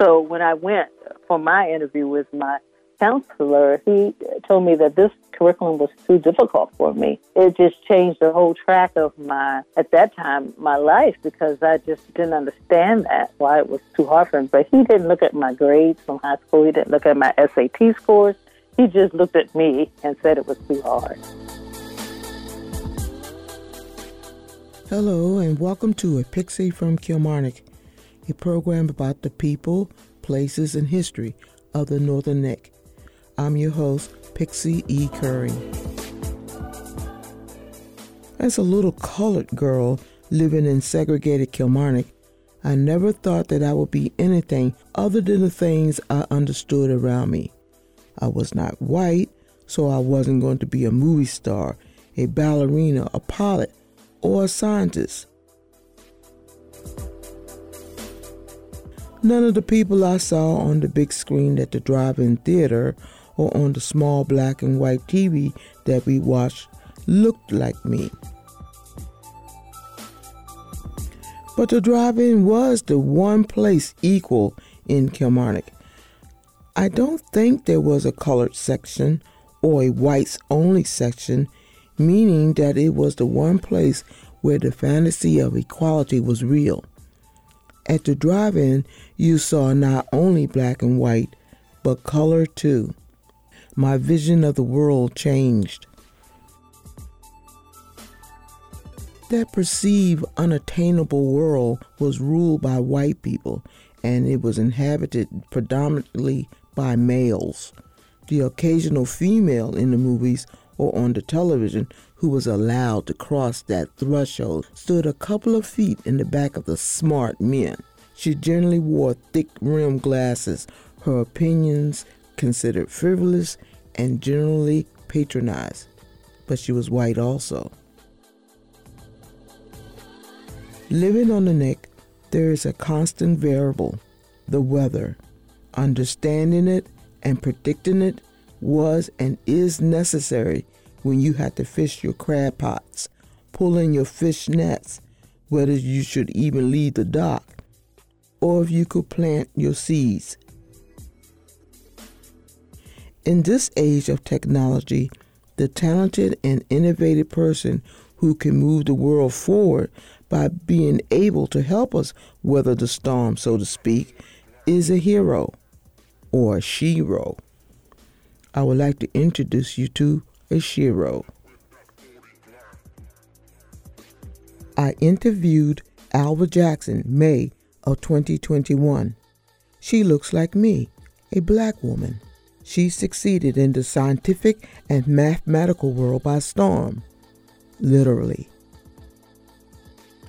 So when I went for my interview with my counselor, he told me that this curriculum was too difficult for me. It just changed the whole track of my, at that time, my life because I just didn't understand that, why it was too hard for me. But he didn't look at my grades from high school. He didn't look at my SAT scores. He just looked at me and said it was too hard. Hello, and welcome to A Pixie from Kilmarnock, a program about the people, places, and history of the Northern Neck. I'm your host, Pixie E. Curry. As a little colored girl living in segregated Kilmarnock, I never thought that I would be anything other than the things I understood around me. I was not white, so I wasn't going to be a movie star, a ballerina, a pilot, or a scientist. None of the people I saw on the big screen at the drive in theater or on the small black and white TV that we watched looked like me. But the drive in was the one place equal in Kilmarnock. I don't think there was a colored section or a whites only section meaning that it was the one place where the fantasy of equality was real. At the drive in, you saw not only black and white, but color too. My vision of the world changed. That perceived unattainable world was ruled by white people, and it was inhabited predominantly by males. The occasional female in the movies or on the television who was allowed to cross that threshold stood a couple of feet in the back of the smart men. She generally wore thick rimmed glasses, her opinions considered frivolous and generally patronized, but she was white also. Living on the neck, there is a constant variable the weather. Understanding it and predicting it was and is necessary when you had to fish your crab pots, pull in your fish nets, whether you should even leave the dock, or if you could plant your seeds. In this age of technology, the talented and innovative person who can move the world forward by being able to help us weather the storm, so to speak, is a hero or a shero. I would like to introduce you to a shero. I interviewed Alva Jackson May of 2021. She looks like me, a black woman. She succeeded in the scientific and mathematical world by storm, literally.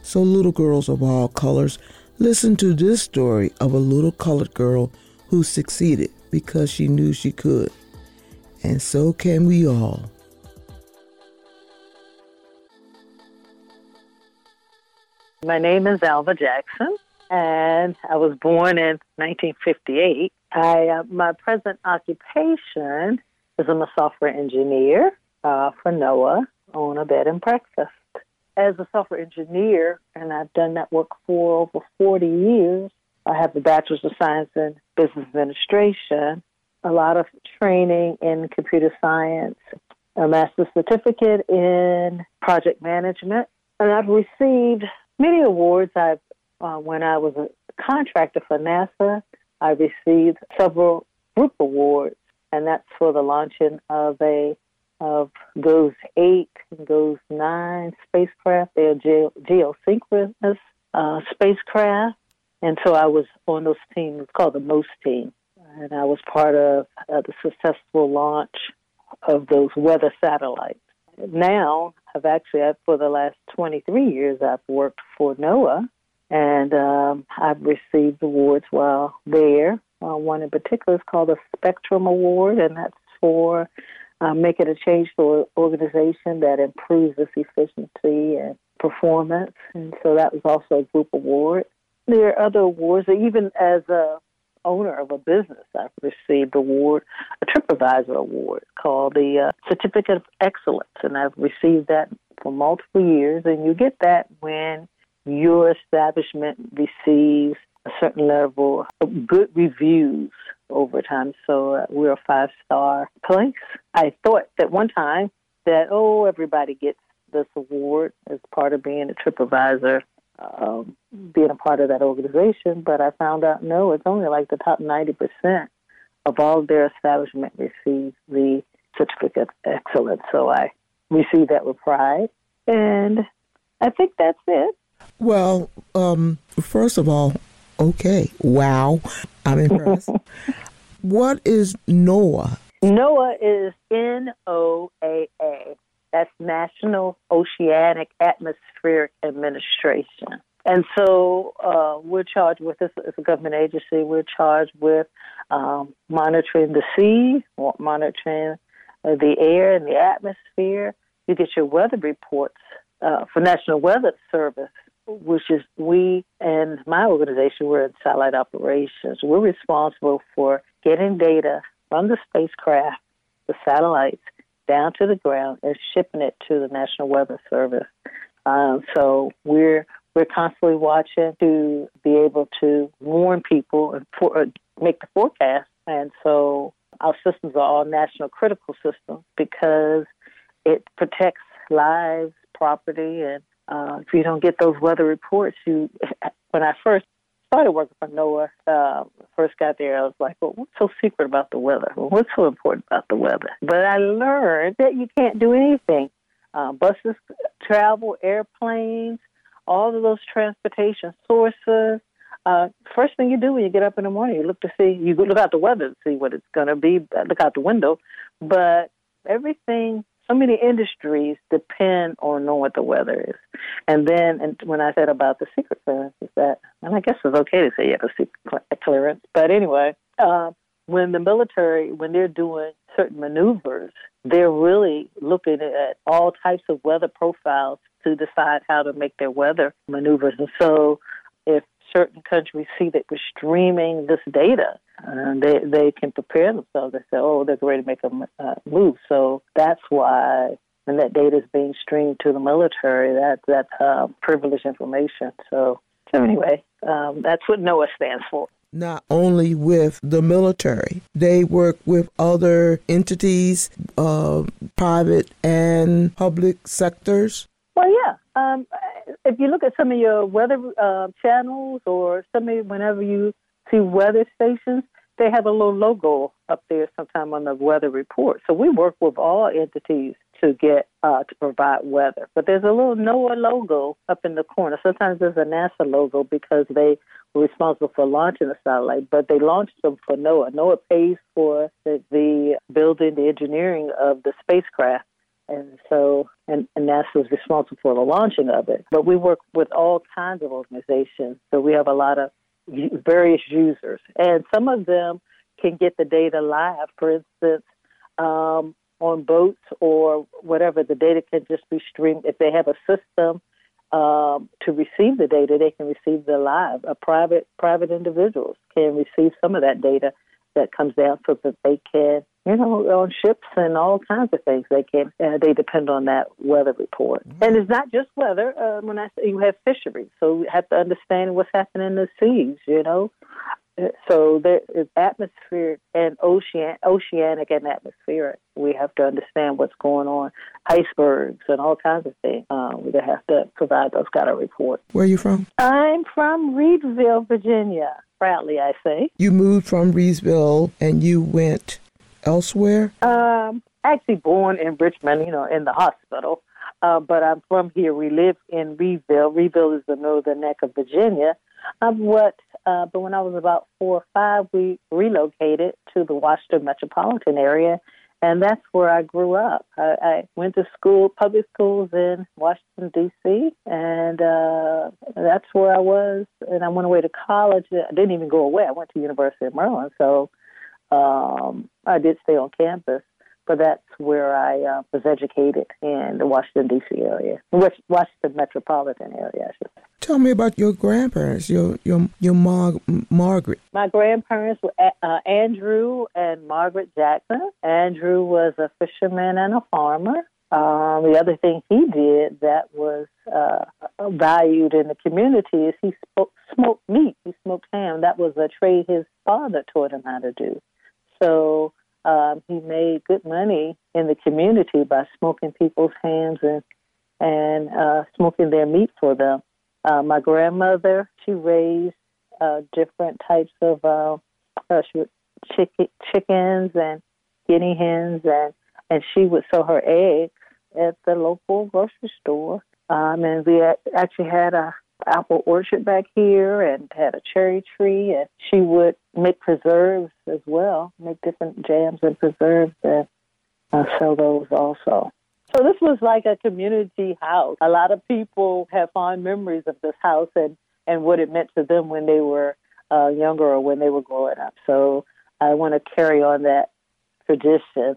So, little girls of all colors, listen to this story of a little colored girl who succeeded because she knew she could and so can we all. My name is Alva Jackson, and I was born in 1958. I, uh, my present occupation is I'm a software engineer uh, for NOAA on a bed and breakfast. As a software engineer, and I've done that work for over 40 years, I have a bachelor's of science in business administration a lot of training in computer science, a master's certificate in project management, and I've received many awards. I've uh, when I was a contractor for NASA, I received several group awards, and that's for the launching of a of GOES 8 and GOES 9 spacecraft. They're ge- geosynchronous uh, spacecraft. And so I was on those teams called the MOST team and I was part of uh, the successful launch of those weather satellites. Now, I've actually, for the last 23 years, I've worked for NOAA, and um, I've received awards while there. Uh, one in particular is called the Spectrum Award, and that's for uh, making a change for an organization that improves its efficiency and performance. And so that was also a group award. There are other awards, even as a owner of a business, I've received award, a TripAdvisor award called the uh, Certificate of Excellence, and I've received that for multiple years. And you get that when your establishment receives a certain level of good reviews over time. So uh, we're a five star place. I thought that one time that, oh, everybody gets this award as part of being a TripAdvisor, um, being a part of that organization. But I found out, no, it's only like the top 90% of all their establishment receive the certificate of excellence. So I received that with pride. And I think that's it. Well, um, first of all, okay, wow, I'm impressed. what is NOAA? NOAA is N O A A. That's National Oceanic Atmospheric Administration. And so uh, we're charged with this as a government agency. We're charged with um, monitoring the sea, monitoring uh, the air and the atmosphere. You get your weather reports uh, for National Weather Service, which is we and my organization. We're in satellite operations. We're responsible for getting data from the spacecraft, the satellites, down to the ground and shipping it to the National Weather Service. Um, so we're we're constantly watching to be able to warn people and for, uh, make the forecast. And so our systems are all national critical systems because it protects lives, property, and uh, if you don't get those weather reports, you when I first started working for NOAA, uh, first got there, I was like, well, what's so secret about the weather? Well, what's so important about the weather? But I learned that you can't do anything. Uh, buses travel, airplanes, all of those transportation sources. Uh, first thing you do when you get up in the morning, you look to see, you look out the weather to see what it's going to be, look out the window. But everything so many industries depend on knowing what the weather is. And then, and when I said about the secret clearance, is that, and I guess it's okay to say you have a secret clearance, but anyway, uh, when the military, when they're doing certain maneuvers, they're really looking at all types of weather profiles to decide how to make their weather maneuvers. And so, if certain countries see that we're streaming this data, uh, they they can prepare themselves. They say, "Oh, they're ready to make a uh, move." So that's why when that data is being streamed to the military, that that's uh, privileged information. So, so anyway, um, that's what NOAA stands for. Not only with the military, they work with other entities, uh, private and public sectors. Well, yeah. Um, if you look at some of your weather uh, channels or some of whenever you see weather stations, they have a little logo up there sometime on the weather report. So we work with all entities to get uh, to provide weather. But there's a little NOAA logo up in the corner. Sometimes there's a NASA logo because they were responsible for launching the satellite, but they launched them for NOAA. NOAA pays for the, the building, the engineering of the spacecraft. And so, and, and NASA is responsible for the launching of it. But we work with all kinds of organizations. So we have a lot of various users, and some of them can get the data live. For instance, um, on boats or whatever, the data can just be streamed. If they have a system um, to receive the data, they can receive the live. A private private individuals can receive some of that data that comes down so that they can, you know, on ships and all kinds of things. They can uh, they depend on that weather report, mm-hmm. and it's not just weather. Uh, when I say you have fisheries, so you have to understand what's happening in the seas. You know, uh, so there is atmospheric and ocean, oceanic and atmospheric. We have to understand what's going on, icebergs and all kinds of things. Um, we have to provide those kind of reports. Where are you from? I'm from Reidsville, Virginia proudly I say. You moved from Reedsville and you went elsewhere? Um, actually born in Richmond, you know, in the hospital. Uh, but I'm from here. We live in Reidsville. Reidsville is the northern neck of Virginia. Um, what, uh, but when I was about four or five, we relocated to the Washington metropolitan area and that's where I grew up. I, I went to school, public schools in Washington D.C., and uh, that's where I was. And I went away to college. I didn't even go away. I went to University of Maryland, so um, I did stay on campus. But that's where I uh, was educated in the Washington D.C. area, Washington metropolitan area, I should say. Tell me about your grandparents, your your your Mar- Margaret. My grandparents were uh, Andrew and Margaret Jackson. Andrew was a fisherman and a farmer. Um, the other thing he did that was uh, valued in the community is he spoke, smoked meat. He smoked ham. That was a trade his father taught him how to do. So um, he made good money in the community by smoking people's hands and and uh, smoking their meat for them. Uh, my grandmother, she raised uh, different types of uh, uh, chicken, chickens and guinea hens, and and she would sell her eggs at the local grocery store. Um, and we actually had a apple orchard back here and had a cherry tree and she would make preserves as well make different jams and preserves and uh, sell those also. So this was like a community house. A lot of people have fond memories of this house and and what it meant to them when they were uh, younger or when they were growing up. So i want to carry on that tradition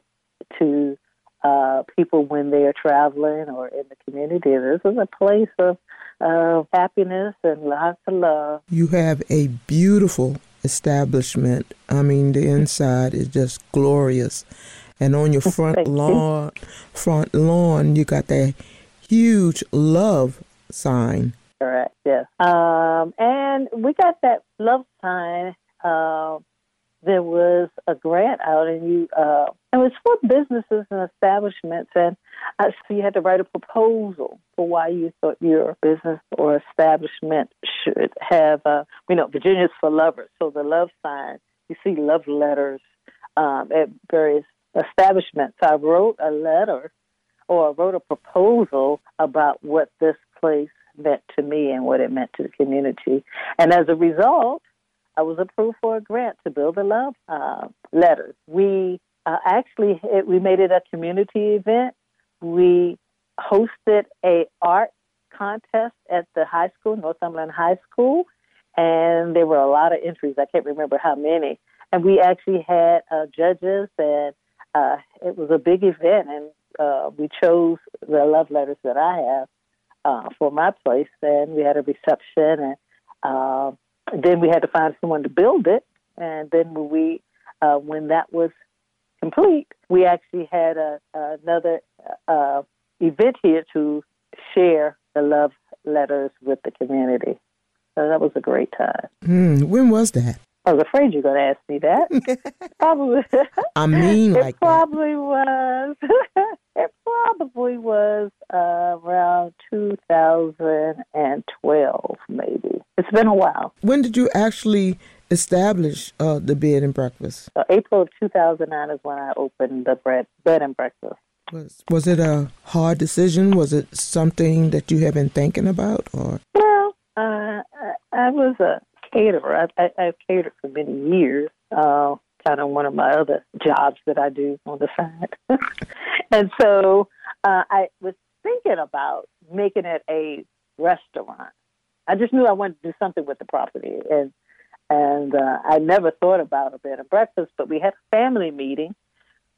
to uh, people when they are traveling or in the community. This is a place of happiness and lots of love. You have a beautiful establishment. I mean, the inside is just glorious. And on your front lawn, you. front lawn, you got that huge love sign. Correct. Yes. Um, and we got that love sign. Uh, there was a grant out, and you uh, it was for businesses and establishments, and uh, so you had to write a proposal for why you thought your business or establishment should have. Uh, you know, Virginia's for lovers, so the love sign. You see love letters um, at various establishments. I wrote a letter or wrote a proposal about what this place meant to me and what it meant to the community, and as a result I was approved for a grant to build the love uh, letters. We uh, actually it, we made it a community event. We hosted a art contest at the high school, Northumberland High School, and there were a lot of entries. I can't remember how many. And we actually had uh, judges, and uh, it was a big event. And uh, we chose the love letters that I have uh, for my place, and we had a reception and. Uh, then we had to find someone to build it, and then when we, uh, when that was complete, we actually had a, another uh, event here to share the love letters with the community. So that was a great time. Mm, when was that? I was afraid you were going to ask me that. probably. I mean, it like probably that. was. it probably was uh, around 2012, maybe. It's been a while. When did you actually establish uh, the bed and breakfast? Uh, April of 2009 is when I opened the bread, bed and breakfast. Was was it a hard decision? Was it something that you have been thinking about, or? Well, uh, I, I was a caterer. I, I, I've catered for many years. Uh, kind of one of my other jobs that I do on the side. and so uh, I was thinking about making it a restaurant. I just knew I wanted to do something with the property, and and uh, I never thought about a bed and breakfast. But we had a family meeting,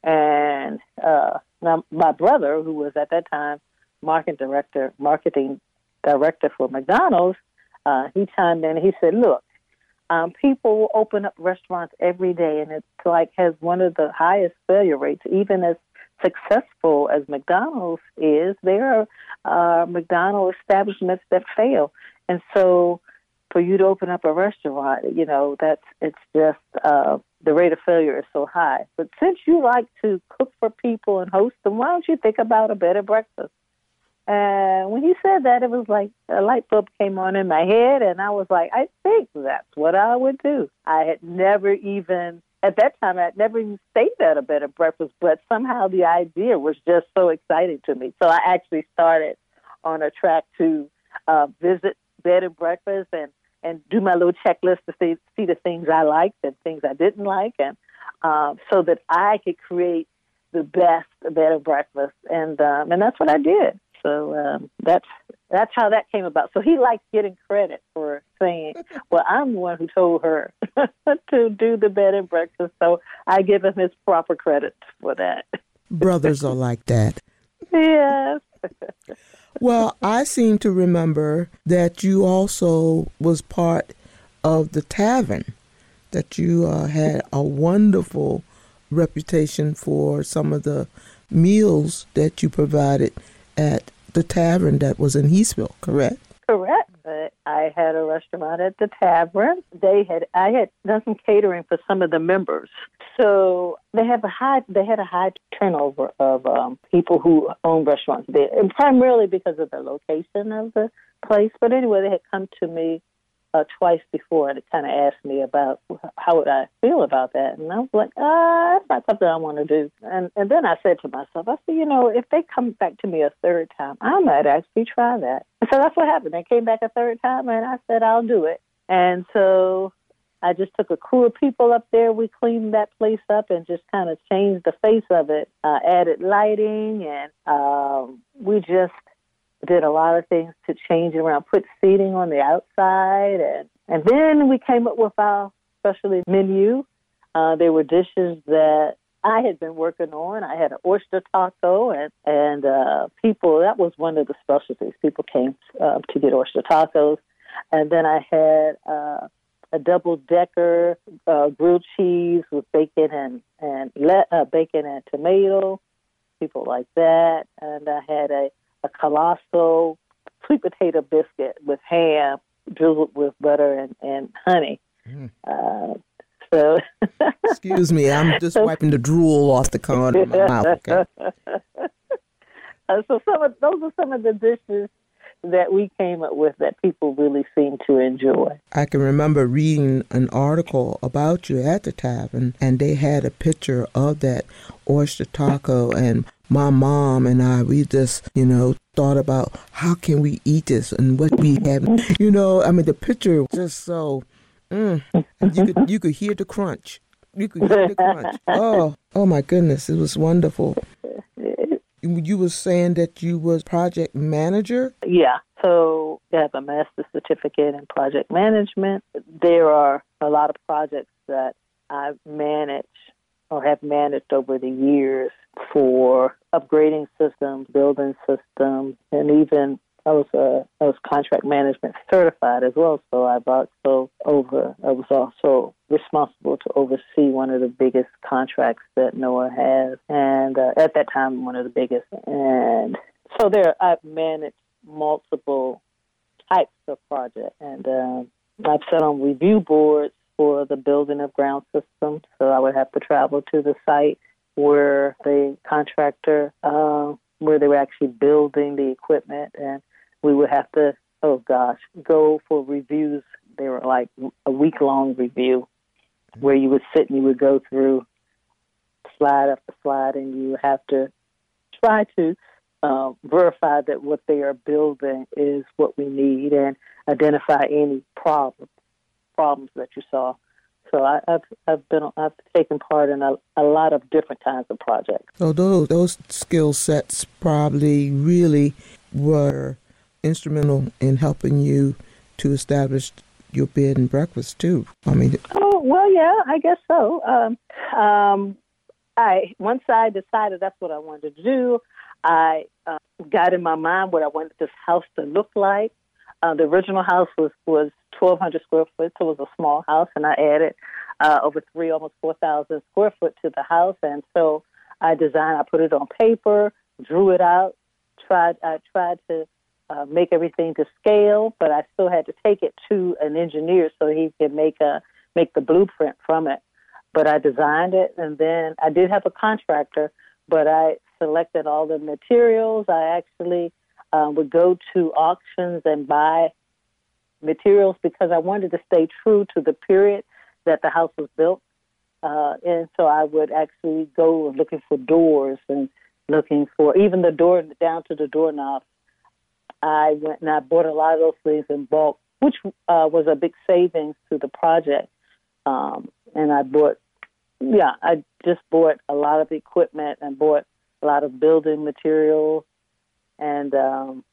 and uh, now my brother, who was at that time marketing director, marketing director for McDonald's, uh, he chimed in and he said, "Look, um, people open up restaurants every day, and it's like has one of the highest failure rates. Even as successful as McDonald's is, there are uh, McDonald's establishments that fail, and so for you to open up a restaurant, you know that's it's just uh, the rate of failure is so high. But since you like to cook for people and host them, why don't you think about a better breakfast? And when he said that, it was like a light bulb came on in my head, and I was like, I think that's what I would do. I had never even, at that time, I'd never even stayed at a bed and breakfast, but somehow the idea was just so exciting to me. So I actually started on a track to uh, visit bed and breakfast and and do my little checklist to see see the things I liked and things I didn't like, and um, so that I could create the best bed and breakfast, and um, and that's what I did. So um, that's that's how that came about. So he likes getting credit for saying, "Well, I'm the one who told her to do the bed and breakfast." So I give him his proper credit for that. Brothers are like that. Yes. well, I seem to remember that you also was part of the tavern. That you uh, had a wonderful reputation for some of the meals that you provided at the tavern that was in Heathsville, correct? Correct. But I had a restaurant at the tavern. They had I had done some catering for some of the members. So they have a high they had a high turnover of um, people who own restaurants there, and primarily because of the location of the place. But anyway, they had come to me uh, twice before and it kind of asked me about how would I feel about that, and I was like, ah, that's not something I want to do. And and then I said to myself, I said, you know, if they come back to me a third time, I might actually try that. And so that's what happened. They came back a third time, and I said, I'll do it. And so I just took a crew of people up there. We cleaned that place up and just kind of changed the face of it, uh, added lighting, and um, we just did a lot of things to change it around, put seating on the outside, and and then we came up with our specialty menu. Uh, there were dishes that I had been working on. I had an oyster taco, and and uh, people that was one of the specialties. People came uh, to get oyster tacos, and then I had uh, a double decker uh, grilled cheese with bacon and and le- uh, bacon and tomato. People like that, and I had a a colossal sweet potato biscuit with ham drizzled with butter and, and honey. Mm. Uh, so, excuse me, I'm just wiping the drool off the corner of my mouth. Okay? Uh, so some of those are some of the dishes that we came up with that people really seem to enjoy. I can remember reading an article about you at the tavern, and they had a picture of that oyster taco, and my mom and I, we just, you know, thought about how can we eat this and what we have. You know, I mean, the picture was just so. Mm, you could you could hear the crunch. You could hear the crunch. Oh, oh my goodness, it was wonderful. You were saying that you was project manager. Yeah. So I have a master's certificate in project management. There are a lot of projects that I've managed or have managed over the years for upgrading systems, building systems, and even I was uh, I was contract management certified as well. So I've also over I was also responsible to oversee one of the biggest contracts that NOAA has, and uh, at that time one of the biggest. And so there I've managed multiple types of projects, and uh, I've sat on review boards for the building of ground systems. So I would have to travel to the site where the contractor, uh, where they were actually building the equipment, and we would have to, oh gosh, go for reviews. They were like a week long review where you would sit and you would go through slide after slide, and you have to try to uh, verify that what they are building is what we need and identify any problems problems that you saw. So I, have I've been I've taken part in a, a lot of different kinds of projects. So those those skill sets probably really were instrumental in helping you to establish your bed and breakfast too. I mean, oh well, yeah, I guess so. Um, um, I once I decided that's what I wanted to do, I uh, got in my mind what I wanted this house to look like. Uh, the original house was was 1,200 square foot, so it was a small house, and I added uh, over three, almost 4,000 square foot to the house, and so I designed. I put it on paper, drew it out, tried. I tried to uh, make everything to scale, but I still had to take it to an engineer so he could make a make the blueprint from it. But I designed it, and then I did have a contractor, but I selected all the materials. I actually um, would go to auctions and buy materials because I wanted to stay true to the period that the house was built. Uh, and so I would actually go looking for doors and looking for even the door down to the doorknob. I went and I bought a lot of those things in bulk, which uh, was a big savings to the project. Um, and I bought, yeah, I just bought a lot of equipment and bought a lot of building materials and um,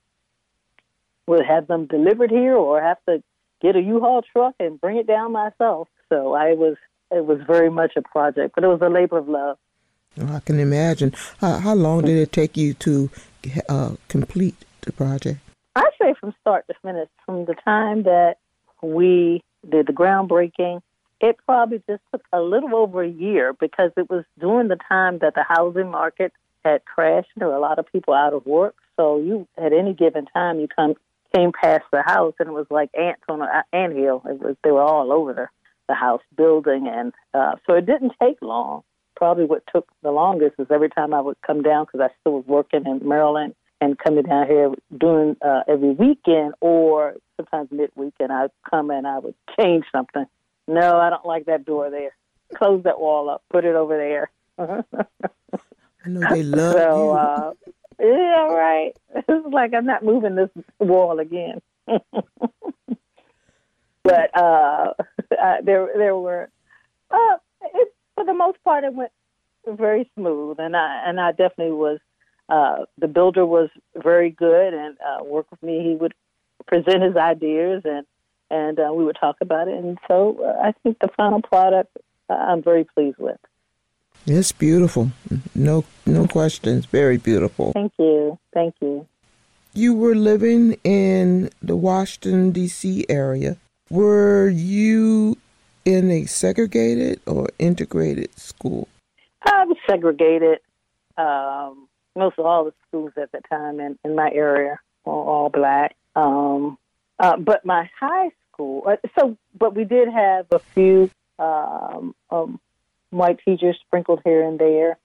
would have them delivered here or have to get a U-Haul truck and bring it down myself. So I was it was very much a project, but it was a labor of love. I can imagine. How, how long did it take you to uh, complete the project? I say from start to finish, from the time that we did the groundbreaking, it probably just took a little over a year because it was during the time that the housing market had crashed. There were a lot of people out of work, so you at any given time you come came past the house and it was like ants on an ant hill. It was they were all over the the house building, and uh, so it didn't take long. Probably what took the longest is every time I would come down because I still was working in Maryland and coming down here doing uh, every weekend or sometimes midweek, and I'd come and I would change something. No, I don't like that door there. Close that wall up. Put it over there. I know they love so, you. Uh, yeah, right. It's like I'm not moving this wall again. but uh, uh, there, there were. Uh, it, for the most part, it went very smooth, and I and I definitely was. Uh, the builder was very good and uh, worked with me. He would present his ideas, and and uh, we would talk about it. And so uh, I think the final product uh, I'm very pleased with. It's beautiful. No no questions. Very beautiful. Thank you. Thank you. You were living in the Washington D.C. area. Were you in a segregated or integrated school? I was segregated. Um, most of all the schools at the time in, in my area were all black. Um, uh, but my high school, uh, so, but we did have a few um, um, white teachers sprinkled here and there.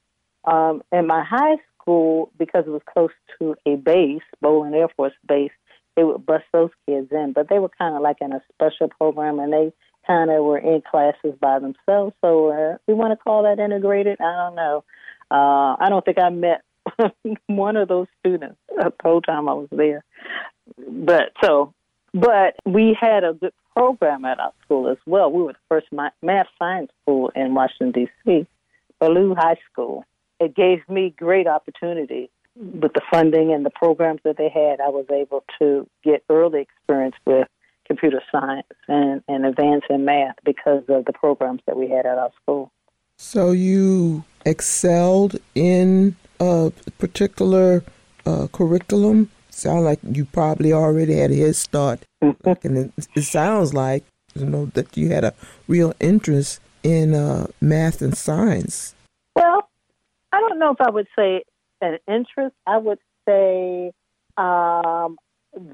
Um, in my high school, because it was close to a base, Bolling Air Force Base, they would bus those kids in, but they were kind of like in a special program, and they kind of were in classes by themselves. So uh, we want to call that integrated. I don't know. Uh, I don't think I met one of those students uh, the whole time I was there. But so, but we had a good program at our school as well. We were the first math science school in Washington D.C. Ballou High School. It gave me great opportunity with the funding and the programs that they had. I was able to get early experience with computer science and, and advance in math because of the programs that we had at our school. So you excelled in a particular uh, curriculum? Sound like you probably already had a head start, and it, it, sounds like you know that you had a real interest in uh, math and science. Well, I don't know if I would say an interest. I would say um,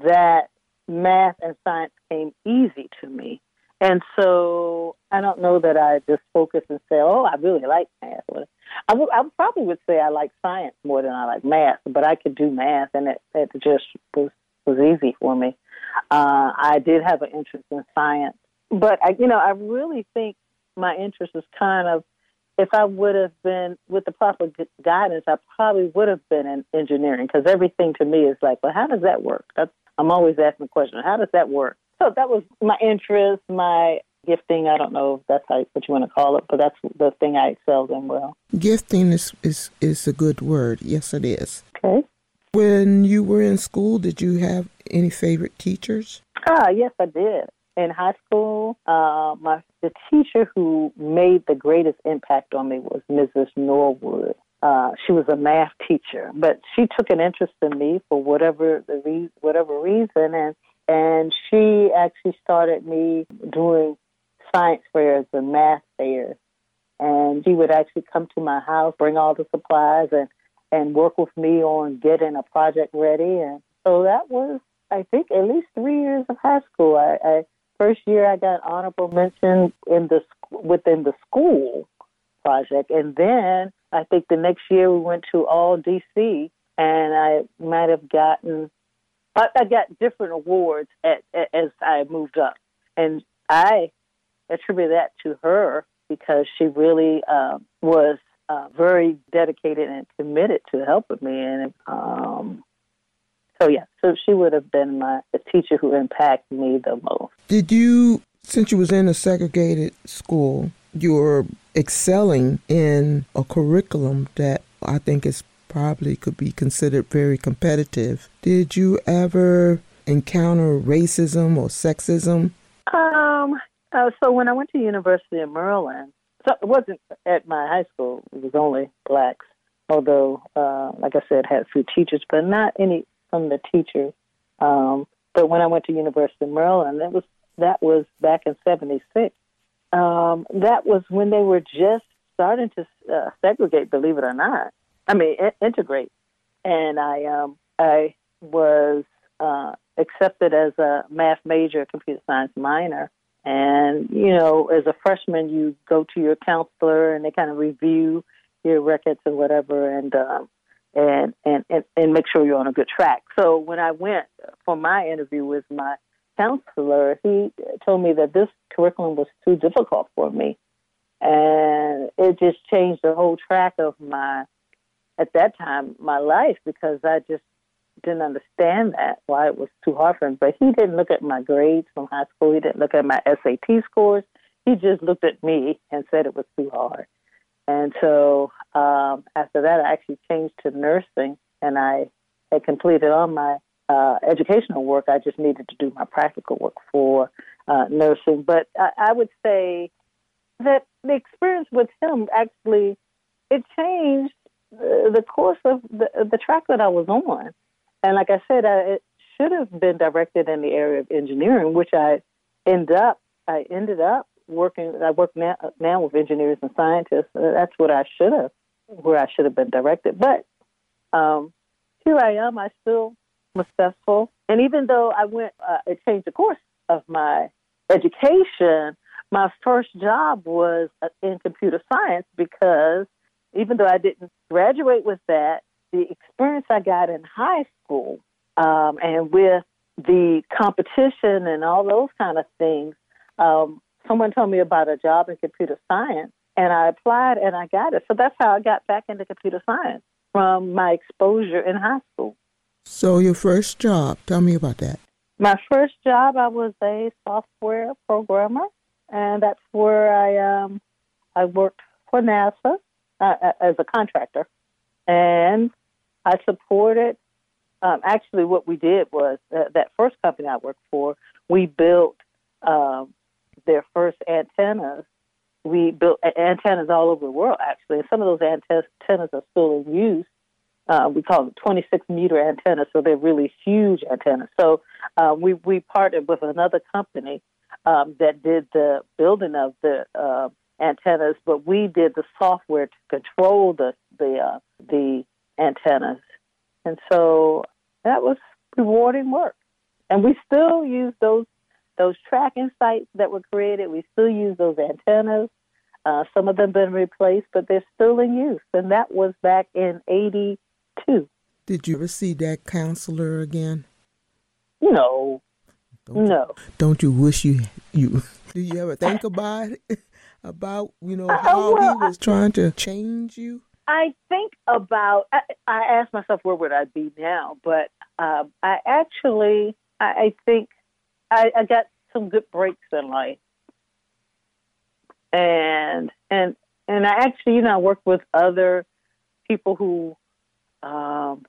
that math and science came easy to me. And so I don't know that I just focus and say, oh, I really like math. I would, probably would say I like science more than I like math, but I could do math, and it, it just was was easy for me. Uh, I did have an interest in science, but I, you know, I really think my interest is kind of if I would have been with the proper guidance, I probably would have been in engineering because everything to me is like, well, how does that work? That's, I'm always asking the question, how does that work? So that was my interest, my gifting. I don't know if that's how, what you want to call it, but that's the thing I excelled in well. Gifting is, is, is a good word. Yes, it is. Okay. When you were in school, did you have any favorite teachers? Ah, yes, I did. In high school, uh, my the teacher who made the greatest impact on me was Mrs. Norwood. Uh, she was a math teacher, but she took an interest in me for whatever the re- whatever reason, and and she actually started me doing science fairs and math fairs. And she would actually come to my house, bring all the supplies, and and work with me on getting a project ready. And so that was, I think, at least three years of high school. I, I first year I got honorable mention in the within the school project, and then I think the next year we went to all DC, and I might have gotten I, I got different awards at, at, as I moved up, and I attribute that to her because she really uh, was uh, very dedicated and committed to helping me. And um, so, yeah, so she would have been my the teacher who impacted me the most. Did you, since you was in a segregated school, you were excelling in a curriculum that I think is probably could be considered very competitive. Did you ever encounter racism or sexism? Um, uh, so when I went to University of Maryland, so it wasn't at my high school. It was only blacks. Although, uh, like I said, had a few teachers, but not any from the teachers. Um, but when I went to University of Maryland, that was that was back in '76. Um, that was when they were just starting to uh, segregate. Believe it or not, I mean I- integrate. And I um, I was uh, accepted as a math major, computer science minor. And you know, as a freshman, you go to your counselor and they kind of review your records and whatever, and um, and, and and and make sure you're on a good track. So when I went for my interview with my counselor, he told me that this curriculum was too difficult for me, and it just changed the whole track of my at that time my life because I just didn't understand that why it was too hard for him. But he didn't look at my grades from high school. He didn't look at my SAT scores. He just looked at me and said it was too hard. And so um, after that, I actually changed to nursing, and I had completed all my uh, educational work. I just needed to do my practical work for uh, nursing. But I, I would say that the experience with him actually it changed the, course of the, the track that I was on. And like I said, I, it should have been directed in the area of engineering, which I end up I ended up working. I work now, now with engineers and scientists. Uh, that's what I should have, where I should have been directed. But um, here I am. I still was successful, and even though I went, uh, it changed the course of my education. My first job was uh, in computer science because even though I didn't graduate with that, the experience I got in high school um, and with the competition and all those kind of things, um, someone told me about a job in computer science, and I applied and I got it. So that's how I got back into computer science from my exposure in high school. So, your first job, tell me about that. My first job, I was a software programmer, and that's where I um, I worked for NASA uh, as a contractor, and I supported. Um, actually, what we did was uh, that first company I worked for, we built um, their first antennas. We built antennas all over the world, actually, and some of those antennas are still in use. Uh, we call them 26 meter antennas, so they're really huge antennas. So uh, we we partnered with another company um, that did the building of the uh, antennas, but we did the software to control the the uh, the antennas, and so that was rewarding work. And we still use those those tracking sites that were created. We still use those antennas. Uh, some of them been replaced, but they're still in use, and that was back in '82. Did you ever see that counselor again? No, don't no. Don't you wish you you? Do you ever think about it? About you know Uh, how well, he was trying to change you? I think about. I, I ask myself, where would I be now? But uh, I actually, I, I think I, I got some good breaks in life, and and and I actually, you know, I worked with other people who um,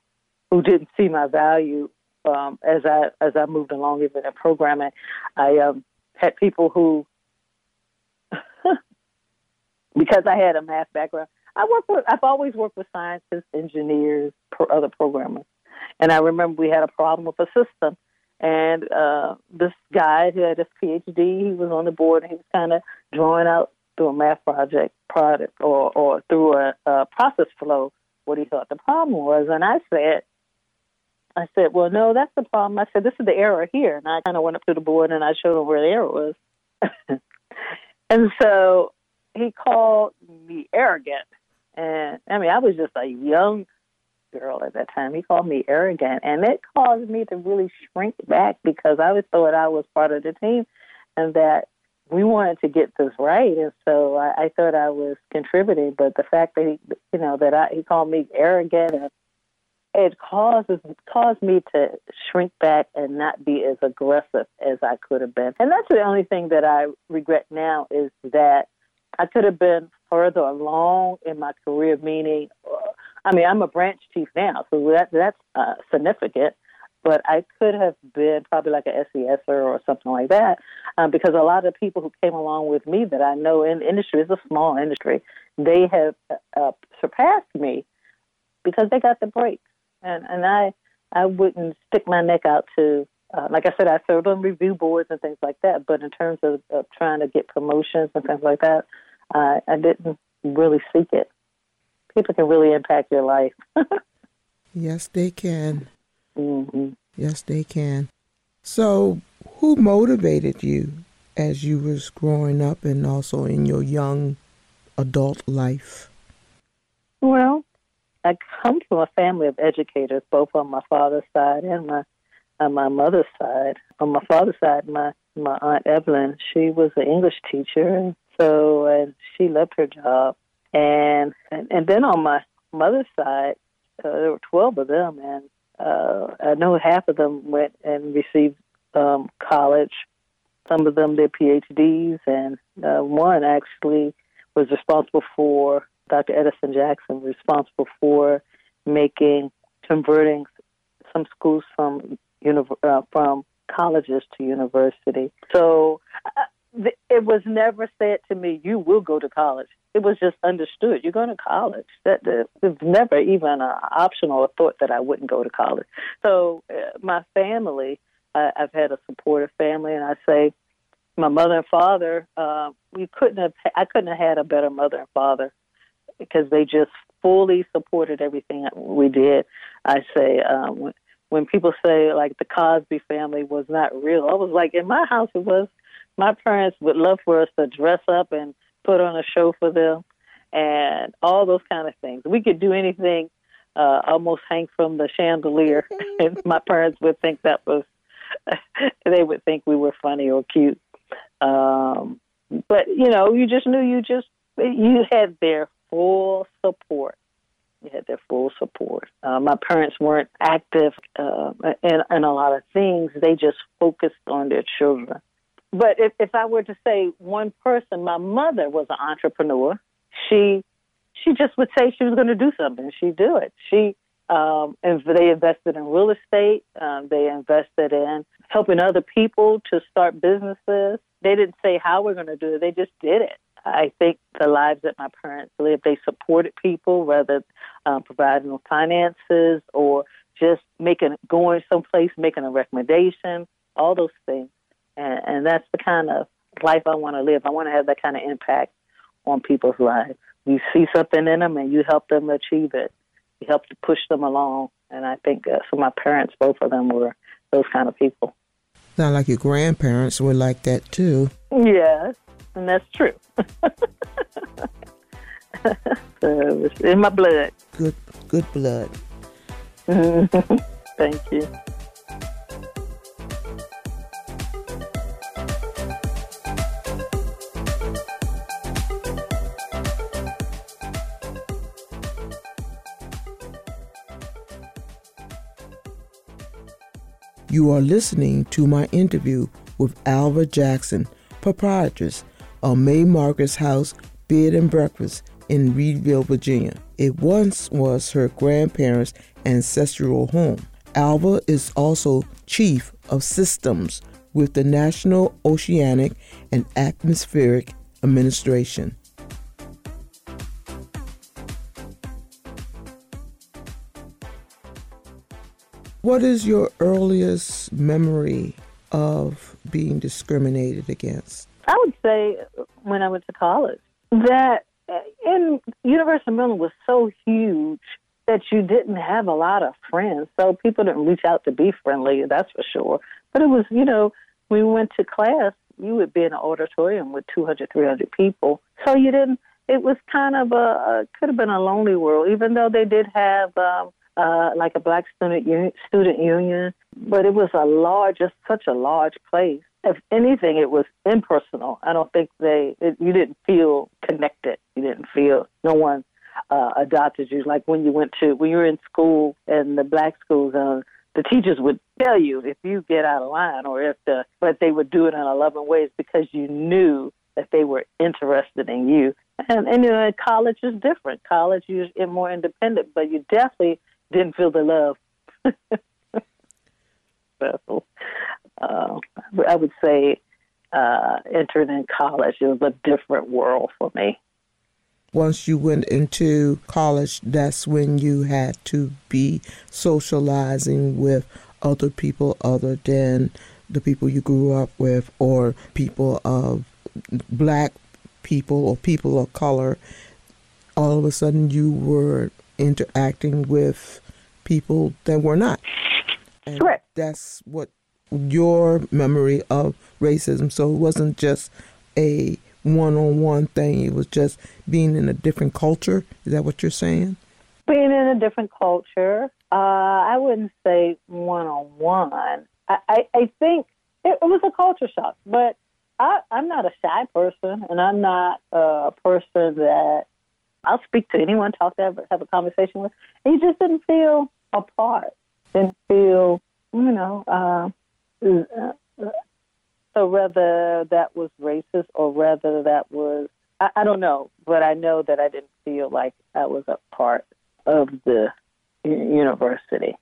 who didn't see my value um, as I as I moved along even in programming. I um, had people who, because I had a math background, I work with. I've always worked with scientists, engineers, pro, other programmers, and I remember we had a problem with a system, and uh, this guy who had his PhD, he was on the board, and he was kind of drawing out through a math project product or or through a, a process flow what he thought the problem was, and I said. I said, "Well, no, that's the problem." I said, "This is the error here," and I kind of went up to the board and I showed him where the error was. and so he called me arrogant, and I mean, I was just a young girl at that time. He called me arrogant, and it caused me to really shrink back because I was thought I was part of the team, and that we wanted to get this right, and so I, I thought I was contributing. But the fact that he, you know, that I, he called me arrogant, and it causes caused me to shrink back and not be as aggressive as I could have been. And that's the only thing that I regret now is that I could have been further along in my career. Meaning, I mean, I'm a branch chief now, so that that's uh, significant. But I could have been probably like a SESer or something like that, um, because a lot of people who came along with me that I know in the industry is a small industry. They have uh, surpassed me because they got the breaks, and and I I wouldn't stick my neck out to. Uh, like I said, I served on review boards and things like that. But in terms of, of trying to get promotions and things like that, uh, I didn't really seek it. People can really impact your life. yes, they can. Mm-hmm. Yes, they can. So, who motivated you as you was growing up and also in your young adult life? Well, I come from a family of educators, both on my father's side and my on my mother's side. On my father's side, my my aunt Evelyn, she was an English teacher, and so and she loved her job. And and, and then on my mother's side, uh, there were twelve of them, and uh, I know half of them went and received um, college. Some of them did PhDs, and uh, one actually was responsible for Dr. Edison Jackson, responsible for making converting some schools from uh, from colleges to university. So uh, it was never said to me, "You will go to college." It was just understood. You're going to college. That was never even an optional thought that I wouldn't go to college. So uh, my family, uh, I've had a supportive family, and I say my mother and father. Uh, we couldn't have. I couldn't have had a better mother and father because they just fully supported everything we did. I say um, when, people say like the Cosby family was not real, I was like, in my house it was. My parents would love for us to dress up and put on a show for them, and all those kind of things. We could do anything, uh, almost hang from the chandelier, and my parents would think that was. they would think we were funny or cute. Um, but you know, you just knew you just you had their full support. You had their full support. Uh, my parents weren't active uh, in, in a lot of things. They just focused on their children. But if, if I were to say one person, my mother was an entrepreneur. She she just would say she was going to do something. She'd do it. She um, and they invested in real estate. Um, they invested in helping other people to start businesses. They didn't say how we're going to do it. They just did it. I think the lives that my parents lived, they supported people, whether um, providing them finances or just making going someplace, making a recommendation, all those things. And, and that's the kind of life I want to live. I want to have that kind of impact on people's lives. You see something in them and you help them achieve it. You help to push them along. And I think uh, so. My parents, both of them, were those kind of people. Sound like your grandparents were like that too. Yes, and that's true. so it's in my blood. Good, good blood. Thank you. You are listening to my interview with Alva Jackson, proprietress of Ma Margaret's House Bed and Breakfast in Reedville, Virginia. It once was her grandparents' ancestral home. Alva is also chief of systems with the National Oceanic and Atmospheric Administration. What is your earliest memory of being discriminated against? I would say when I went to college that uh, in University of Maryland was so huge that you didn't have a lot of friends. So people didn't reach out to be friendly, that's for sure. But it was, you know, we went to class, you would be in an auditorium with 200, 300 people. So you didn't, it was kind of a, could have been a lonely world, even though they did have, um, uh, like a black student union, student union, but it was a large, just such a large place. If anything, it was impersonal. I don't think they, it, you didn't feel connected. You didn't feel no one uh, adopted you. Like when you went to when you were in school and the black schools, uh, the teachers would tell you if you get out of line or if the, but they would do it in a loving ways because you knew that they were interested in you. And, and you know, college is different. College you're more independent, but you definitely didn't feel the love. so, uh, I would say uh, entering in college, it was a different world for me. once you went into college, that's when you had to be socializing with other people other than the people you grew up with or people of black people or people of color. All of a sudden, you were interacting with people that were not. And Correct. That's what your memory of racism. So it wasn't just a one on one thing, it was just being in a different culture. Is that what you're saying? Being in a different culture. Uh, I wouldn't say one on one. I think it, it was a culture shock, but I, I'm not a shy person, and I'm not a person that I'll speak to anyone, talk to, have, have a conversation with. And just didn't feel a part, didn't feel, you know, uh, uh, so whether that was racist or whether that was, I, I don't know, but I know that I didn't feel like I was a part of the university.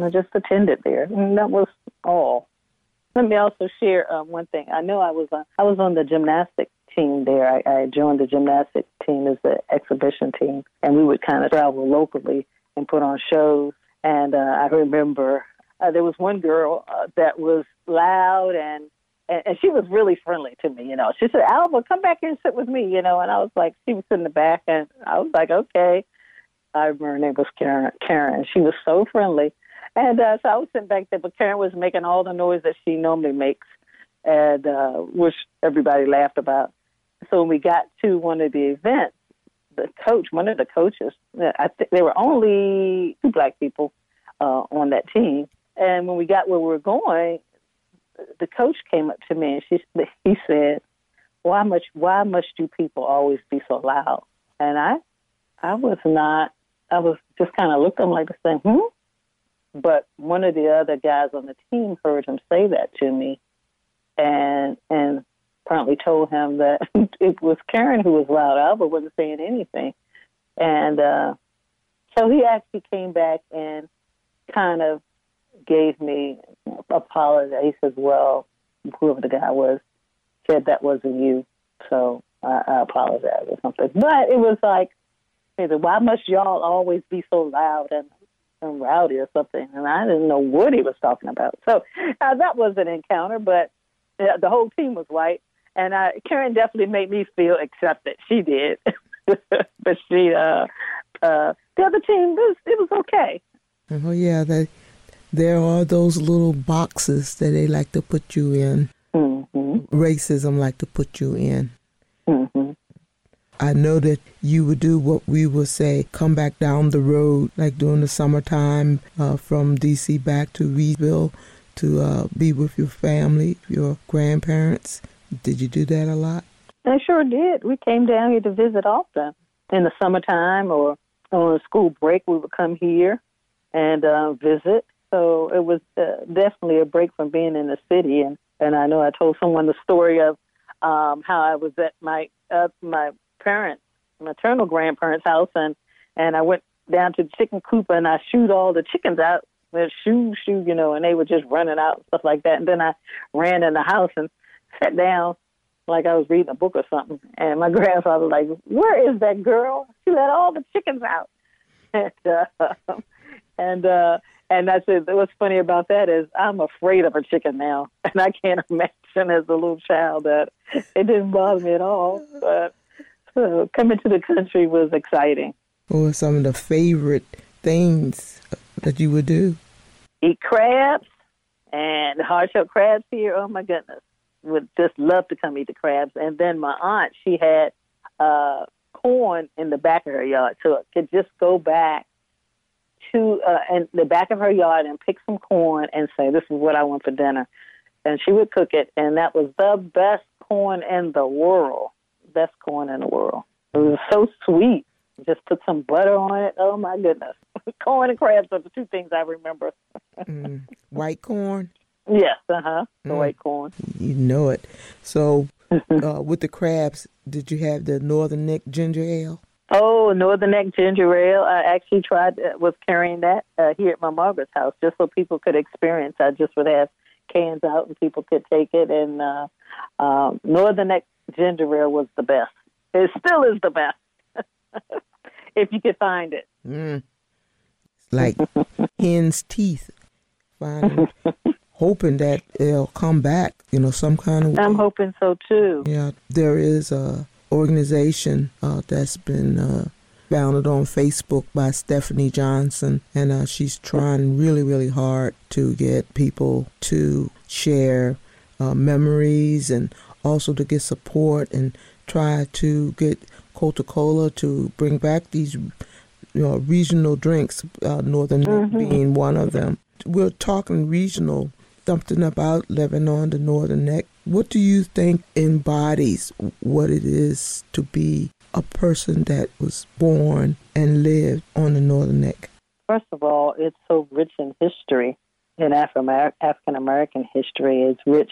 I just attended there, and that was all. Let me also share um, one thing. I know I was on, I was on the gymnastic team there. I, I joined the gymnastic team as the exhibition team, and we would kind of travel locally and put on shows. And uh, I remember uh, there was one girl uh, that was loud and, and and she was really friendly to me. You know, she said, "Alva, come back here and sit with me." You know, and I was like, she was in the back, and I was like, "Okay." I remember her name was Karen. Karen. She was so friendly, and uh, so I was sitting back there, but Karen was making all the noise that she normally makes, and uh, which everybody laughed about. So when we got to one of the events, the coach, one of the coaches, I think there were only two black people uh, on that team, and when we got where we were going, the coach came up to me and she he said, "Why much? Why must you people always be so loud?" And I, I was not. I was just kind of looked at him like saying, "Hmm." But one of the other guys on the team heard him say that to me, and and apparently told him that it was Karen who was loud. Alva wasn't saying anything, and uh, so he actually came back and kind of gave me apology. He says, "Well, whoever the guy was said that wasn't you, so I, I apologize or something." But it was like, "Why must y'all always be so loud and, and rowdy or something?" And I didn't know what he was talking about. So uh, that was an encounter, but uh, the whole team was white, and uh, Karen definitely made me feel accepted. She did, but she, uh, uh, the other team, it was, it was okay. Oh yeah, that there are those little boxes that they like to put you in. Mm-hmm. Racism like to put you in. Mm-hmm. I know that you would do what we would say, come back down the road, like during the summertime uh, from D.C. back to Reedville to uh, be with your family, your grandparents. Did you do that a lot? I sure did. We came down here to visit often. In the summertime or on a school break, we would come here and uh, visit. So it was uh, definitely a break from being in the city. And, and I know I told someone the story of um, how I was at my uh, my parents' maternal grandparents' house, and and I went down to the chicken coop and I shoot all the chickens out with shoo shoo, you know, and they were just running out and stuff like that. And then I ran in the house and sat down like I was reading a book or something. And my grandfather was like, "Where is that girl? She let all the chickens out." And uh, and uh, and that's it. What's funny about that is I'm afraid of a chicken now, and I can't imagine as a little child that it didn't bother me at all. But so coming to the country was exciting. What were some of the favorite things that you would do? Eat crabs and hard shell crabs here. Oh my goodness, would just love to come eat the crabs. And then my aunt, she had uh, corn in the back of her yard, so it could just go back to uh, in the back of her yard and pick some corn and say, "This is what I want for dinner," and she would cook it, and that was the best corn in the world. Best corn in the world. It was so sweet. Just put some butter on it. Oh my goodness! corn and crabs are the two things I remember. mm. White corn. Yes, uh huh. The mm. white corn. You know it. So, uh, with the crabs, did you have the Northern Neck ginger ale? Oh, Northern Neck ginger ale. I actually tried uh, was carrying that uh, here at Ma Margaret's house just so people could experience. I just would have cans out and people could take it. And uh, um, Northern Neck ginger ale was the best. it still is the best if you could find it. Mm. Like hen's teeth. Finding, hoping that it'll come back. You know, some kind of. I'm hoping so too. Yeah, there is a organization uh, that's been uh, founded on Facebook by Stephanie Johnson, and uh, she's trying really, really hard to get people to share uh, memories and also to get support and try to get Coca-Cola to bring back these you know, regional drinks, uh, Northern mm-hmm. being one of them. We're talking regional, something about living on the Northern Neck. What do you think embodies what it is to be a person that was born and lived on the Northern Neck? First of all, it's so rich in history. In African American history, it's rich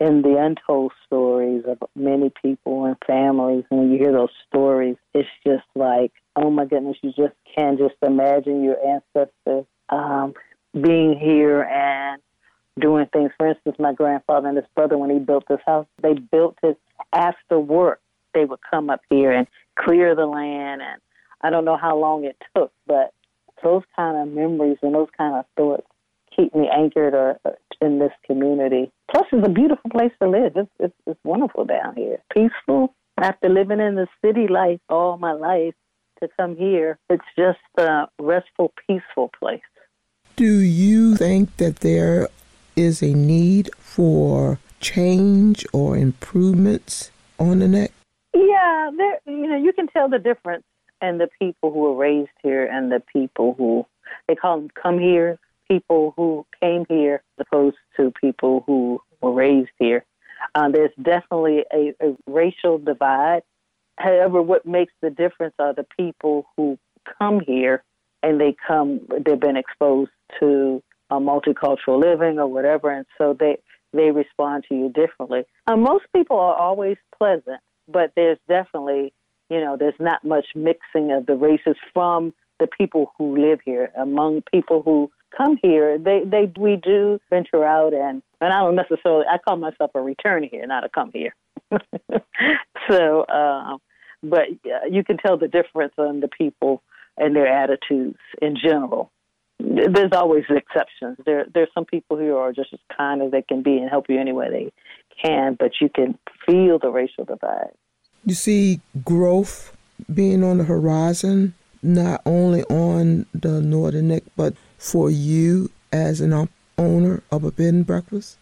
in the untold stories of many people and families. And when you hear those stories, it's just like, oh my goodness, you just can't just imagine your ancestors um, being here and doing things. For instance, my grandfather and his brother, when he built this house, they built it after work. They would come up here and clear the land. And I don't know how long it took, but those kind of memories and those kind of thoughts keep me anchored or, or in this community. Plus, it's a beautiful place to live. It's, it's, it's wonderful down here. Peaceful. After living in the city life all my life, to come here, it's just a restful, peaceful place. Do you think that there is a need for change or improvements on the neck? Yeah, there. You know, you can tell the difference in the people who were raised here and the people who they call them come here people who came here as opposed to people who were raised here. Uh, there's definitely a, a racial divide. However, what makes the difference are the people who come here and they come, they've been exposed to a multicultural living or whatever, and so they they respond to you differently. Uh, most people are always pleasant, but there's definitely, you know, there's not much mixing of the races from the people who live here among people who come here, they they we do venture out and and I don't necessarily I call myself a return here, not a come here. so, uh, but uh, you can tell the difference in the people and their attitudes in general. There's always exceptions. There there's some people who are just as kind as they can be and help you any way they can, but you can feel the racial divide. You see growth being on the horizon, not only on the northern neck, but for you as an owner of a bed and breakfast?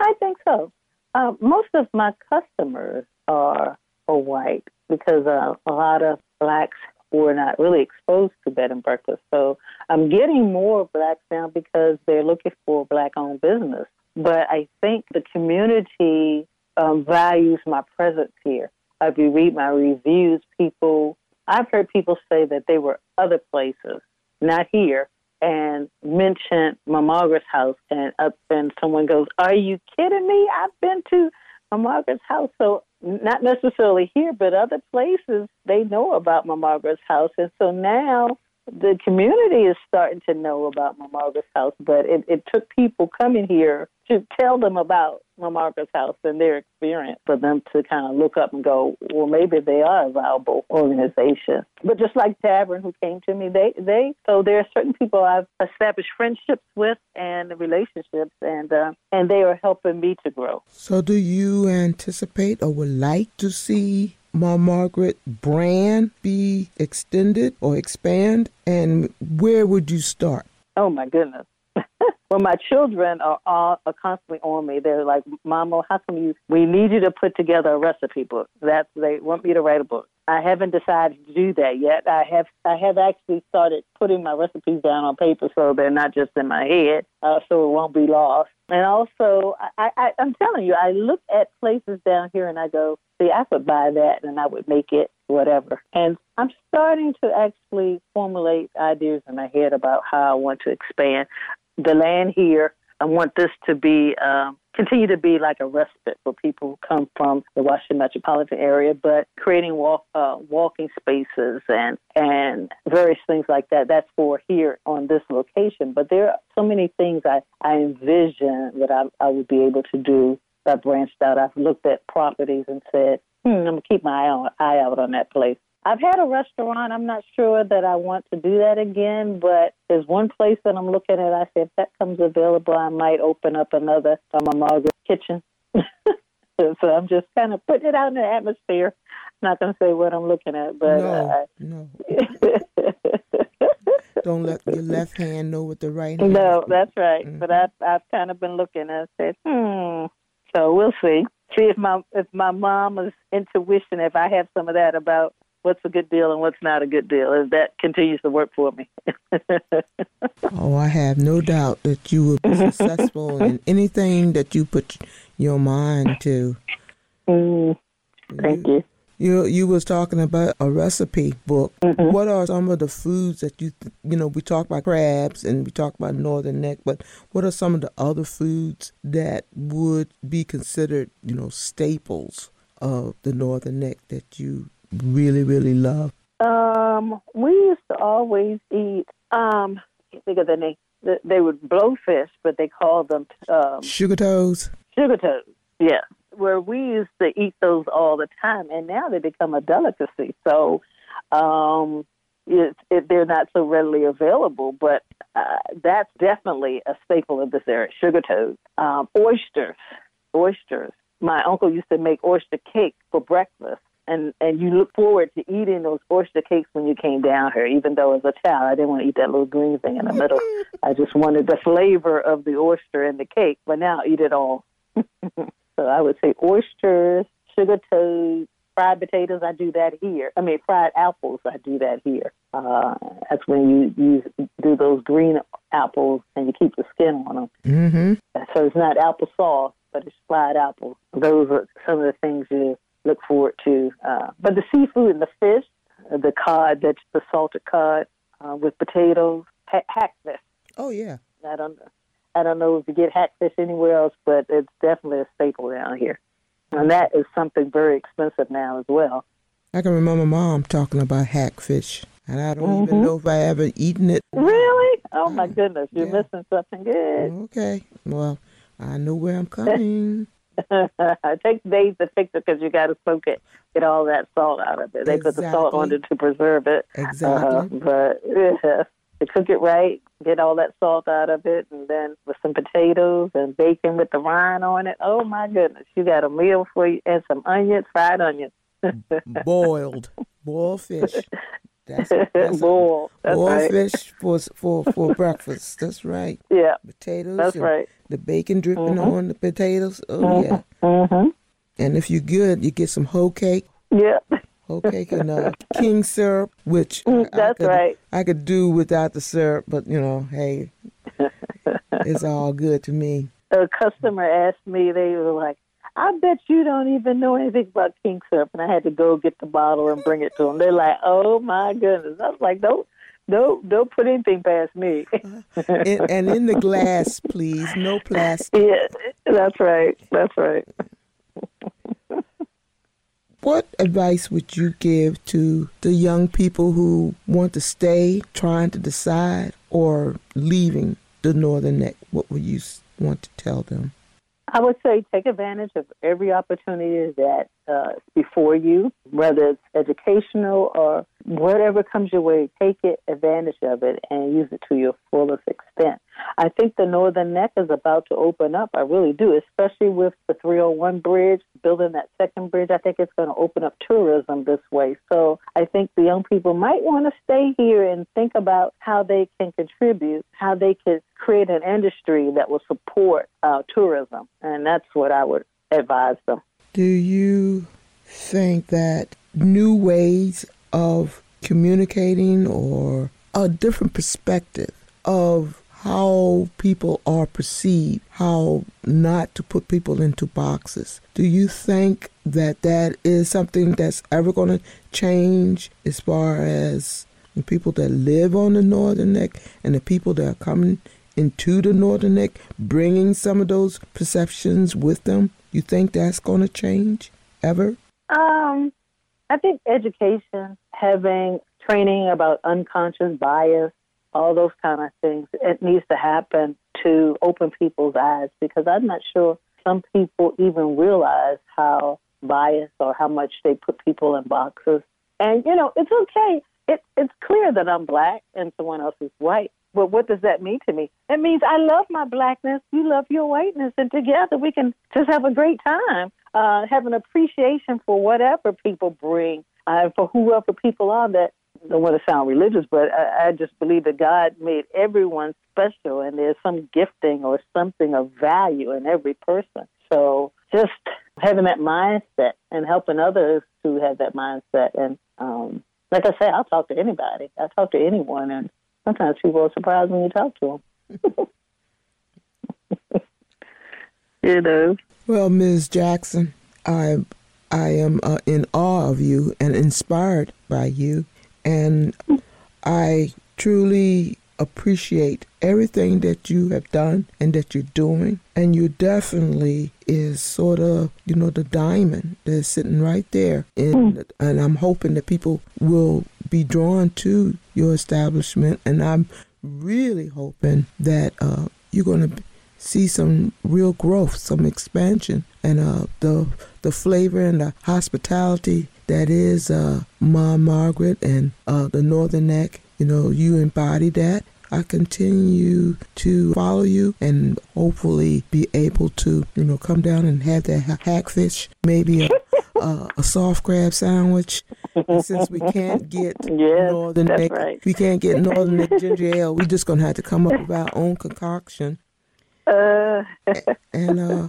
I think so. Uh, most of my customers are, are white because uh, a lot of blacks were not really exposed to bed and breakfast. So I'm getting more blacks now because they're looking for black owned business. But I think the community um, values my presence here. If you read my reviews, people, I've heard people say that they were other places, not here, and mention Margaret's house, and up and someone goes, "Are you kidding me? I've been to Margaret's house." So not necessarily here, but other places they know about Margaret's house, and so now the community is starting to know about Ma Margaret's house. But it, it took people coming here to tell them about Ma Margaret's house and their experience for them to kind of look up and go, well, maybe they are a viable organization. But just like Tavern, who came to me, they they so there are certain people I've established friendships with and relationships, and uh, and they are helping me to grow. So, do you anticipate or would like to see Ma Margaret brand be extended or expand? And where would you start? Oh my goodness. well, my children are all are constantly on me. They're like, "Mama, how come you? We need you to put together a recipe book." That's they want me to write a book. I haven't decided to do that yet. I have I have actually started putting my recipes down on paper so they're not just in my head, uh, so it won't be lost. And also, I, I, I'm telling you, I look at places down here and I go, see, I could buy that and I would make it whatever. And I'm starting to actually formulate ideas in my head about how I want to expand the land here. I want this to be um, continue to be like a respite for people who come from the Washington metropolitan area, but creating walk, uh, walking spaces and and various things like that. That's for here on this location. But there are so many things I, I envision that I, I would be able to do. I branched out. I've looked at properties and said, hmm, I'm gonna keep my eye, on, eye out on that place. I've had a restaurant. I'm not sure that I want to do that again, but there's one place that I'm looking at. I said if that comes available, I might open up another um, a Margaret kitchen. so I'm just kind of putting it out in the atmosphere. I'm not going to say what I'm looking at, but no, uh, no. Don't let your left hand know what the right hand. No, that's right. Mm-hmm. But I've I've kind of been looking and said, hmm. So we'll see. See if my if my mama's intuition, if I have some of that about what's a good deal and what's not a good deal, if that continues to work for me. Oh, I have no doubt that you will be successful in anything that you put your mind to. mm, thank you. You you was talking about a recipe book. Mm-hmm. What are some of the foods that you th- you know we talk about crabs and we talk about northern neck, but what are some of the other foods that would be considered you know staples of the northern neck that you really really love? Um, we used to always eat. Um, I can't think of the name. They- They would blowfish, but they called them um, Sugar toads. sugar toads. Yeah, where we used to eat those all the time, and now they become a delicacy. So, um, it, it, they're not so readily available, but uh, that's definitely a staple of this area. Sugar toads, um, oysters, oysters. My uncle used to make oyster cake for breakfast. And and you look forward to eating those oyster cakes when you came down here. Even though as a child I didn't want to eat that little green thing in the middle. I just wanted the flavor of the oyster in the cake. But now I eat it all. So I would say oysters, sugar toads, fried potatoes. I do that here. I mean, fried apples. I do that here. Uh, that's when you you do those green apples and you keep the skin on them. Mm-hmm. So it's not apple sauce, but it's fried apples. Those are some of the things you look forward to. Uh, but the seafood and the fish, uh, the cod, that's the salted cod uh, with potatoes, ha- hackfish. Oh yeah. I don't I don't know if you get hackfish anywhere else, but it's definitely a staple down here. And that is something very expensive now as well. I can remember mom talking about hackfish, and I don't even Mhm. know if I ever eaten it. Really? Oh my goodness, you're Yeah. missing something good. Okay. Well, I know where I'm coming. it takes days to fix it because you got to soak it, get all that salt out of it. They put the salt on it to preserve it. Exactly. Uh, but yeah, to cook it right, get all that salt out of it, and then with some potatoes and bacon with the rind on it. Oh my goodness, you got a meal for you and some onions, fried onions. boiled, boiled fish. That's, that's Boil. That's boiled right. fish for for for breakfast. That's right. Yeah, Potatoes. that's right. The bacon dripping Mhm. on the potatoes. Oh yeah. Mhm. And if you're good, you get some hoe cake. Yeah, Hoe cake and uh, king syrup, which I- I Mm, that's could- right. I could do without the syrup, but you know, hey, it's all good to me. A customer asked me. They were like, "I bet you don't even know anything about king syrup," and I had to go get the bottle and bring it to them. They're like, "Oh my goodness!" I was like, "Don't, don't, don't put anything past me." and, and in the glass, please, no plastic. yeah, that's right. That's right. What advice would you give to the young people who want to stay, trying to decide, or leaving the Northern Neck? What would you want to tell them? I would say take advantage of every opportunity that uh, before you, whether it's educational or whatever comes your way. Take it, advantage of it, and use it to your fullest extent. I think the Northern Neck is about to open up. I really do, especially with the 301 bridge, building that second bridge. I think it's going to open up tourism this way. So I think the young people might want to stay here and think about how they can contribute, how they could create an industry that will support uh, tourism. And that's what I would advise them. Do you think that new ways of communicating or a different perspective of how people are perceived, how not to put people into boxes. Do you think that that is something that's ever going to change as far as the people that live on the Northern Neck and the people that are coming into the Northern Neck, bringing some of those perceptions with them? You think that's going to change ever? Um, I think education, having training about unconscious bias, all those kind of things, it needs to happen to open people's eyes because I'm not sure some people even realize how biased or how much they put people in boxes. And you know, it's okay. It, it's clear that I'm black and someone else is white. But what does that mean to me? It means I love my blackness, you love your whiteness, and together we can just have a great time. Uh, have an appreciation for whatever people bring, uh, for whoever people are that don't want to sound religious, but I, I just believe that God made everyone special, and there's some gifting or something of value in every person. So just having that mindset and helping others to have that mindset. And um, like I say, I'll talk to anybody. I'll talk to anyone, and sometimes people are surprised when you talk to them. you know. Well, Ms. Jackson, I I am uh, in awe of you and inspired by you, and I truly appreciate everything that you have done and that you're doing. And you definitely is sort of, you know, the diamond that's sitting right there. And, mm. and I'm hoping that people will be drawn to your establishment. And I'm really hoping that uh, you're going to see some real growth, some expansion, and uh, the the flavor and the hospitality that is uh, Ma Margaret and uh, the Northern Neck. You know, you embody that. I continue to follow you and hopefully be able to, you know, come down and have that hackfish, maybe a, a, a soft crab sandwich. And since we can't get yes, northern right. we can't get northern ginger ale, we're just gonna have to come up with our own concoction. Uh. and uh,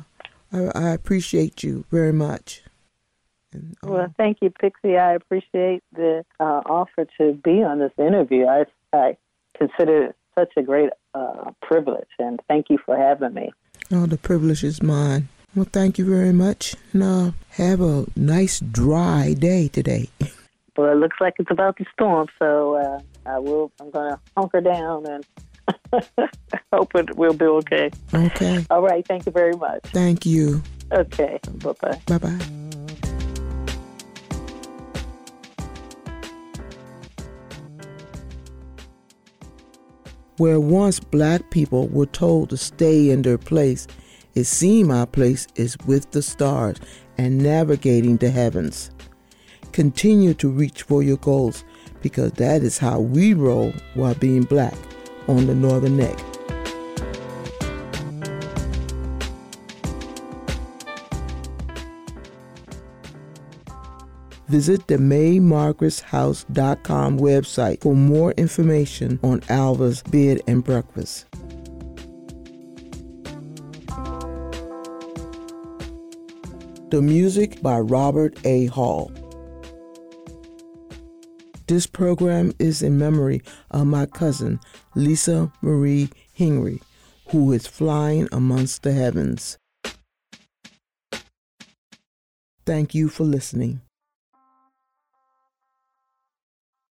I, I appreciate you very much. And, um, well, thank you, Pixie. I appreciate the uh, offer to be on this interview. I, I consider it such a great uh, privilege, and thank you for having me. Oh, the privilege is mine. Well, thank you very much, and uh, have a nice dry day today. Well, it looks like it's about to storm, so uh, I will. I'm going to hunker down and hope it will be okay. Okay. All right. Thank you very much. Thank you. Okay. Bye bye. Bye bye. Where once black people were told to stay in their place, it seemed our place is with the stars and navigating the heavens. Continue to reach for your goals because that is how we roll while being black on the northern neck. Visit the MayMargaret'sHouse.com website for more information on Alva's Bed and Breakfast. The music by Robert A. Hall. This program is in memory of my cousin, Lisa Marie Henry, who is flying amongst the heavens. Thank you for listening.